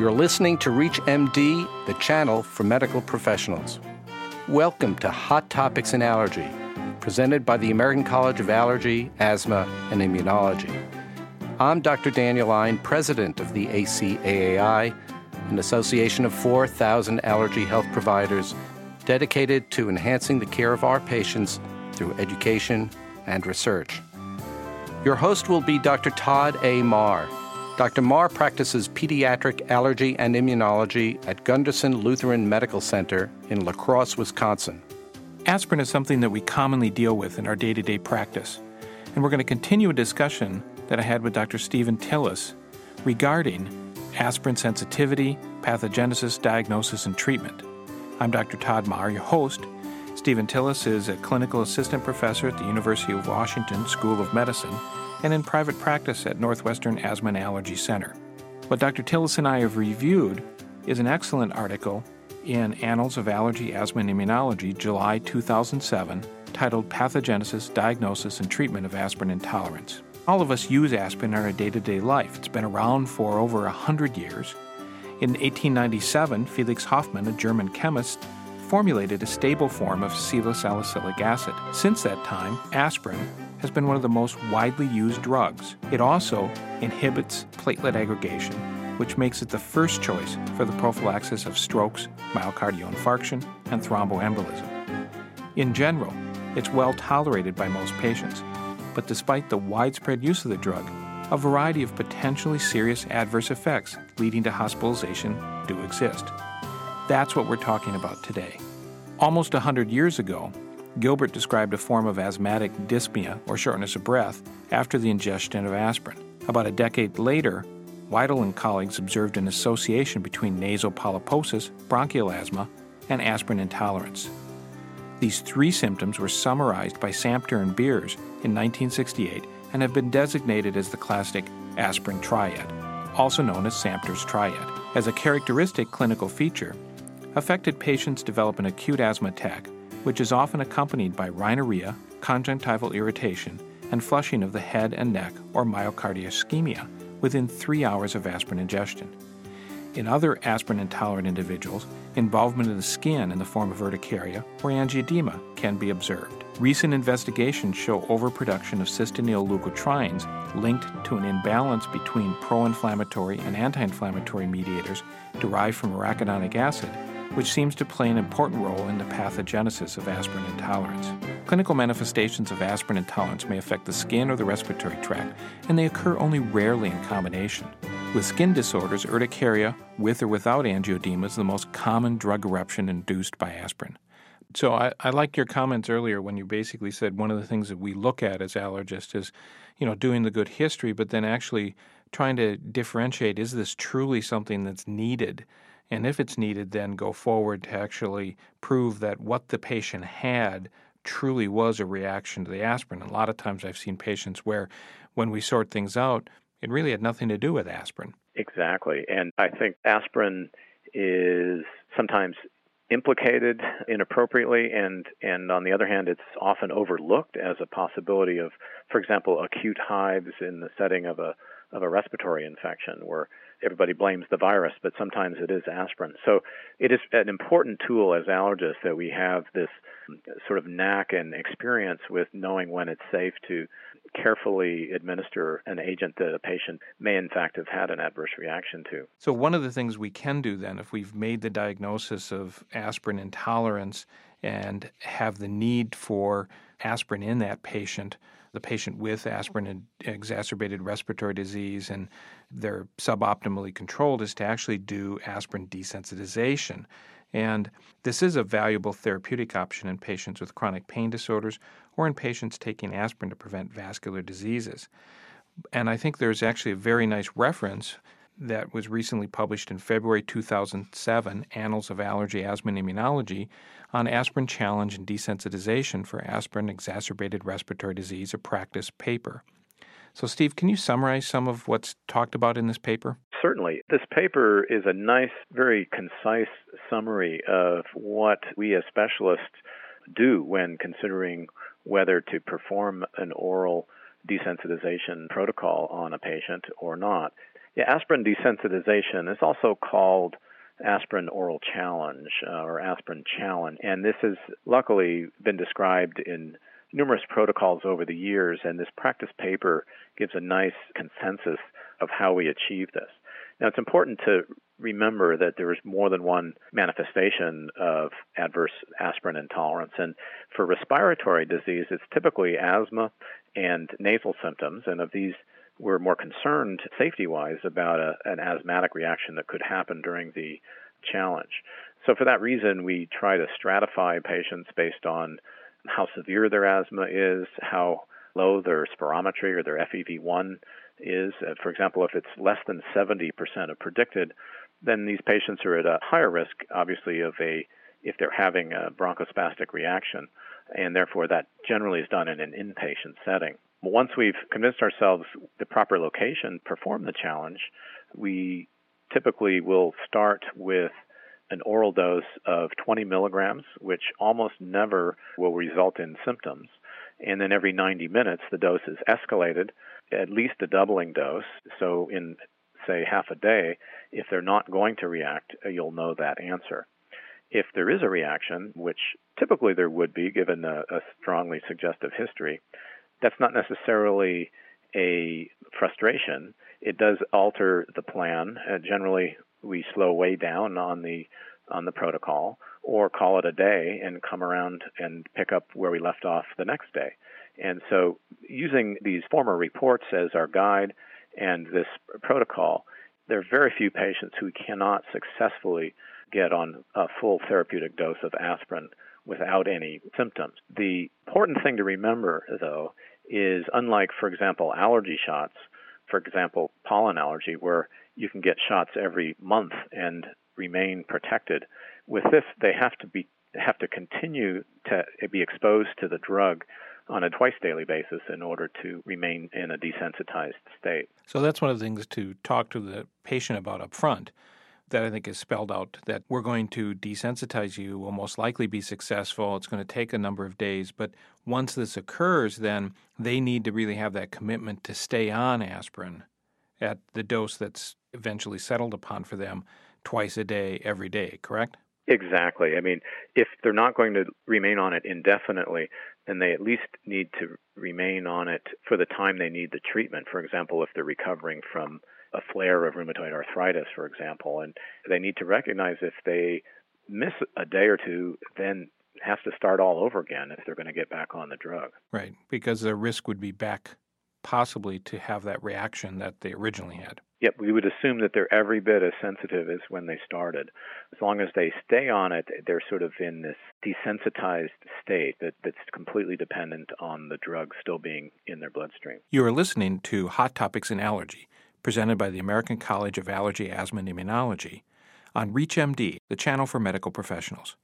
You're listening to ReachMD, the channel for medical professionals. Welcome to Hot Topics in Allergy, presented by the American College of Allergy, Asthma, and Immunology. I'm Dr. Daniel Ein, president of the ACAAI, an association of 4,000 allergy health providers dedicated to enhancing the care of our patients through education and research. Your host will be Dr. Todd A. Mahr. Dr. Mahr practices pediatric allergy and immunology at Gundersen Lutheran Medical Center in La Crosse, Wisconsin. Aspirin is something that we commonly deal with in our day to day practice, and we're going to continue a discussion that I had with Dr. Stephen Tilles regarding aspirin sensitivity, pathogenesis, diagnosis, and treatment. I'm Dr. Todd Mahr, your host. Stephen Tilles is a clinical assistant professor at the University of Washington School of Medicine and in private practice at Northwestern Asthma and Allergy Center. What Dr. Tilles and I have reviewed is an excellent article in Annals of Allergy, Asthma, and Immunology, July 2007, titled Pathogenesis, Diagnosis, and Treatment of Aspirin Intolerance. All of us use aspirin in our day to day life. It's been around for over 100 years. In 1897, Felix Hoffmann, a German chemist, formulated a stable form of acetylsalicylic acid. Since that time, aspirin has been one of the most widely used drugs. It also inhibits platelet aggregation, which makes it the first choice for the prophylaxis of strokes, myocardial infarction, and thromboembolism. In general, it's well tolerated by most patients, but despite the widespread use of the drug, a variety of potentially serious adverse effects leading to hospitalization do exist. That's what we're talking about today. Almost 100 years ago, Gilbert described a form of asthmatic dyspnea, or shortness of breath, after the ingestion of aspirin. About a decade later, Widal and colleagues observed an association between nasal polyposis, bronchial asthma, and aspirin intolerance. These three symptoms were summarized by Samter and Beers in 1968 and have been designated as the classic aspirin triad, also known as Samter's triad. As a characteristic clinical feature, affected patients develop an acute asthma attack which is often accompanied by rhinorrhea, conjunctival irritation, and flushing of the head and neck or myocardial ischemia within three hours of aspirin ingestion. In other aspirin intolerant individuals, involvement of the skin in the form of urticaria or angioedema can be observed. Recent investigations show overproduction of cysteinyl leukotrienes linked to an imbalance between pro inflammatory and anti inflammatory mediators derived from arachidonic acid which seems to play an important role in the pathogenesis of aspirin intolerance. Clinical manifestations of aspirin intolerance may affect the skin or the respiratory tract, and they occur only rarely in combination. With skin disorders, urticaria with or without angioedema is the most common drug eruption induced by aspirin. So I, I liked your comments earlier when you basically said one of the things that we look at as allergists is, you know, doing the good history, but then actually trying to differentiate is this truly something that's needed and if it's needed, then go forward to actually prove that what the patient had truly was a reaction to the aspirin. A lot of times I've seen patients where when we sort things out, it really had nothing to do with aspirin. Exactly. And I think aspirin is sometimes implicated inappropriately and and on the other hand it's often overlooked as a possibility of for example acute hives in the setting of a of a respiratory infection where everybody blames the virus, but sometimes it is aspirin. So it is an important tool as allergists that we have this sort of knack and experience with knowing when it's safe to carefully administer an agent that a patient may in fact have had an adverse reaction to. So one of the things we can do then if we've made the diagnosis of aspirin intolerance and have the need for aspirin in that patient the patient with aspirin and exacerbated respiratory disease and they're suboptimally controlled is to actually do aspirin desensitization. And this is a valuable therapeutic option in patients with chronic pain disorders or in patients taking aspirin to prevent vascular diseases. And I think there's actually a very nice reference that was recently published in February 2007, Annals of Allergy, Asthma, and Immunology, on aspirin challenge and desensitization for aspirin exacerbated respiratory disease, a practice paper. So, Steve, can you summarize some of what's talked about in this paper? Certainly. This paper is a nice, very concise summary of what we as specialists do when considering whether to perform an oral desensitization protocol on a patient or not. Yeah, aspirin desensitization is also called aspirin oral challenge uh, or aspirin challenge. And this has luckily been described in numerous protocols over the years, and this practice paper gives a nice consensus of how we achieve this. Now, it's important to remember that there is more than one manifestation of adverse aspirin intolerance. And for respiratory disease, it's typically asthma and nasal symptoms. And of these, we're more concerned safety wise about a, an asthmatic reaction that could happen during the challenge. So, for that reason, we try to stratify patients based on how severe their asthma is, how low their spirometry or their FEV1 is. For example, if it's less than 70% of predicted, then these patients are at a higher risk, obviously, of a if they're having a bronchospastic reaction, and therefore that generally is done in an inpatient setting. Once we've convinced ourselves the proper location perform the challenge, we typically will start with an oral dose of 20 milligrams, which almost never will result in symptoms. And then every 90 minutes, the dose is escalated, at least a doubling dose. So, in say half a day, if they're not going to react, uh, you'll know that answer. If there is a reaction, which typically there would be given a, a strongly suggestive history, that's not necessarily a frustration. It does alter the plan. Uh, generally, we slow way down on the on the protocol or call it a day and come around and pick up where we left off the next day. And so using these former reports as our guide and this protocol, there are very few patients who cannot successfully get on a full therapeutic dose of aspirin without any symptoms. The important thing to remember, though, is unlike, for example, allergy shots, for example, pollen allergy, where you can get shots every month and remain protected. With this, they have to be have to continue to be exposed to the drug on a twice daily basis in order to remain in a desensitized state. So that's one of the things to talk to the patient about up front that I think is spelled out that we're going to desensitize you, will most likely be successful. It's going to take a number of days. But once this occurs, then they need to really have that commitment to stay on aspirin at the dose that's eventually settled upon for them twice a day, every day, correct? Exactly. I mean, if they're not going to remain on it indefinitely, then they at least need to remain on it for the time they need the treatment. For example, if they're recovering from a flare of rheumatoid arthritis, for example, and they need to recognize if they miss a day or two, then have to start all over again if they're going to get back on the drug. Right, because the risk would be back possibly to have that reaction that they originally had. Yep, we would assume that they're every bit as sensitive as when they started. As long as they stay on it, they're sort of in this desensitized state that, that's completely dependent on the drug still being in their bloodstream. You are listening to Hot Topics in Allergy, presented by the American College of Allergy, Asthma, and Immunology on ReachMD, the channel for medical professionals.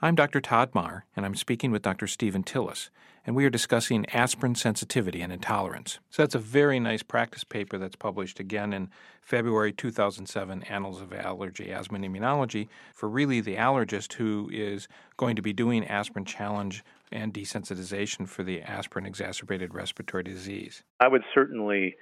I'm Dr. Todd Mahr, and I'm speaking with Dr. Stephen Tilles, and we are discussing aspirin sensitivity and intolerance. So that's a very nice practice paper that's published again in February 2007 Annals of Allergy, Asthma, and Immunology for really the allergist who is going to be doing aspirin challenge and desensitization for the aspirin exacerbated respiratory disease. I would certainly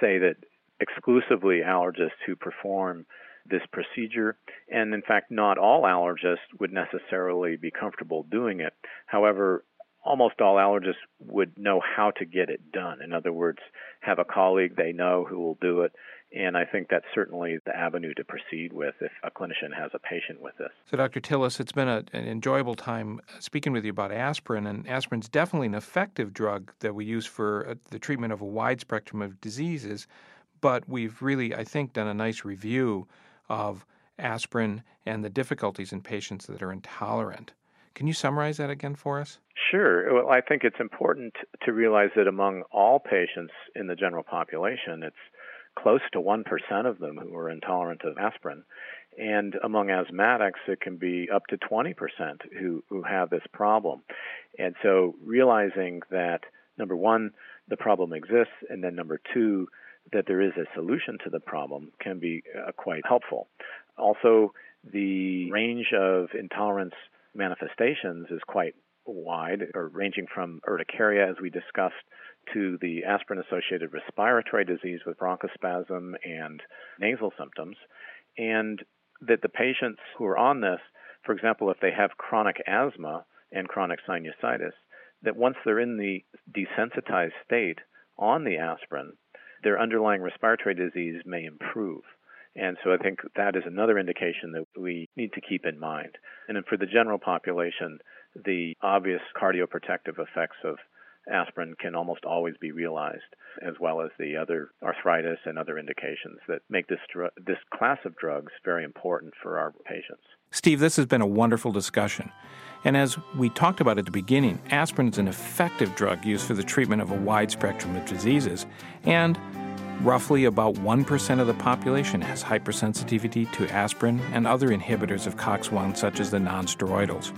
say that exclusively allergists who perform this procedure. And in fact, not all allergists would necessarily be comfortable doing it. However, almost all allergists would know how to get it done. In other words, have a colleague they know who will do it. And I think that's certainly the avenue to proceed with if a clinician has a patient with this. So, Dr. Tilles, it's been a, an enjoyable time speaking with you about aspirin. And aspirin's definitely an effective drug that we use for uh, the treatment of a wide spectrum of diseases. But we've really, I think, done a nice review of aspirin and the difficulties in patients that are intolerant. Can you summarize that again for us? Sure. Well, I think it's important to realize that among all patients in the general population, it's close to 1% of them who are intolerant of aspirin. And among asthmatics, it can be up to 20% who, who have this problem. And so realizing that, number one, the problem exists, and then number two, that there is a solution to the problem can be uh, quite helpful. Also, the range of intolerance manifestations is quite wide, or ranging from urticaria, as we discussed, to the aspirin associated respiratory disease with bronchospasm and nasal symptoms, and that the patients who are on this, for example, if they have chronic asthma and chronic sinusitis, that once they're in the desensitized state on the aspirin, their underlying respiratory disease may improve. And so I think that is another indication that we need to keep in mind. And then for the general population, the obvious cardioprotective effects of aspirin can almost always be realized, as well as the other arthritis and other indications that make this dr- this class of drugs very important for our patients. Steve, this has been a wonderful discussion. And as we talked about at the beginning, aspirin is an effective drug used for the treatment of a wide spectrum of diseases, and roughly about 1% of the population has hypersensitivity to aspirin and other inhibitors of COX1, such as the nonsteroidals.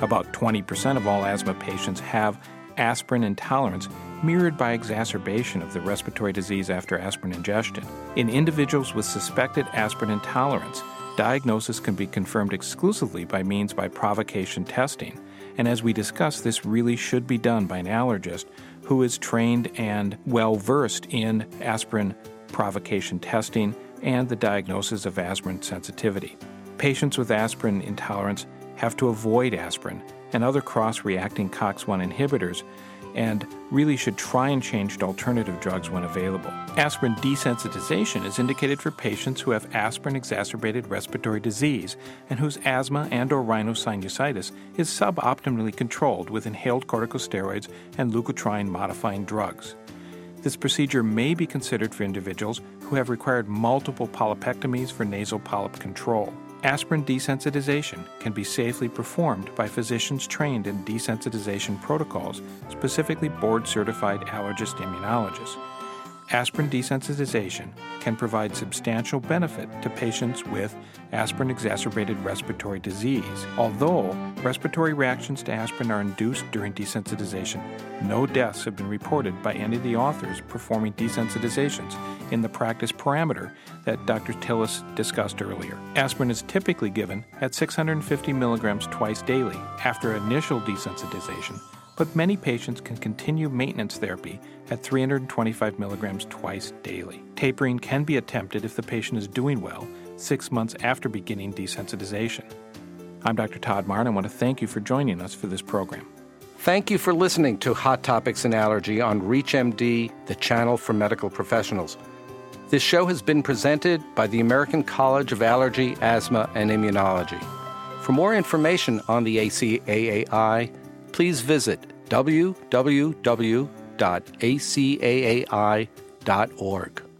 About 20% of all asthma patients have aspirin intolerance mirrored by exacerbation of the respiratory disease after aspirin ingestion. In individuals with suspected aspirin intolerance, diagnosis can be confirmed exclusively by means by provocation testing. And as we discussed, this really should be done by an allergist who is trained and well versed in aspirin provocation testing and the diagnosis of aspirin sensitivity. Patients with aspirin intolerance have to avoid aspirin and other cross reacting COX1 inhibitors and really should try and change to alternative drugs when available. Aspirin desensitization is indicated for patients who have aspirin exacerbated respiratory disease and whose asthma and or rhinosinusitis is suboptimally controlled with inhaled corticosteroids and leukotriene modifying drugs. This procedure may be considered for individuals who have required multiple polypectomies for nasal polyp control. Aspirin desensitization can be safely performed by physicians trained in desensitization protocols, specifically board certified allergist immunologists aspirin desensitization can provide substantial benefit to patients with aspirin exacerbated respiratory disease. Although respiratory reactions to aspirin are induced during desensitization, no deaths have been reported by any of the authors performing desensitizations in the practice parameter that Dr. Tilles discussed earlier. Aspirin is typically given at 650 milligrams twice daily after initial desensitization but many patients can continue maintenance therapy at 325 milligrams twice daily. Tapering can be attempted if the patient is doing well six months after beginning desensitization. I'm Dr. Todd Martin. I want to thank you for joining us for this program. Thank you for listening to Hot Topics in Allergy on ReachMD, the channel for medical professionals. This show has been presented by the American College of Allergy, Asthma, and Immunology. For more information on the ACAAI, please visit www.acaai.org.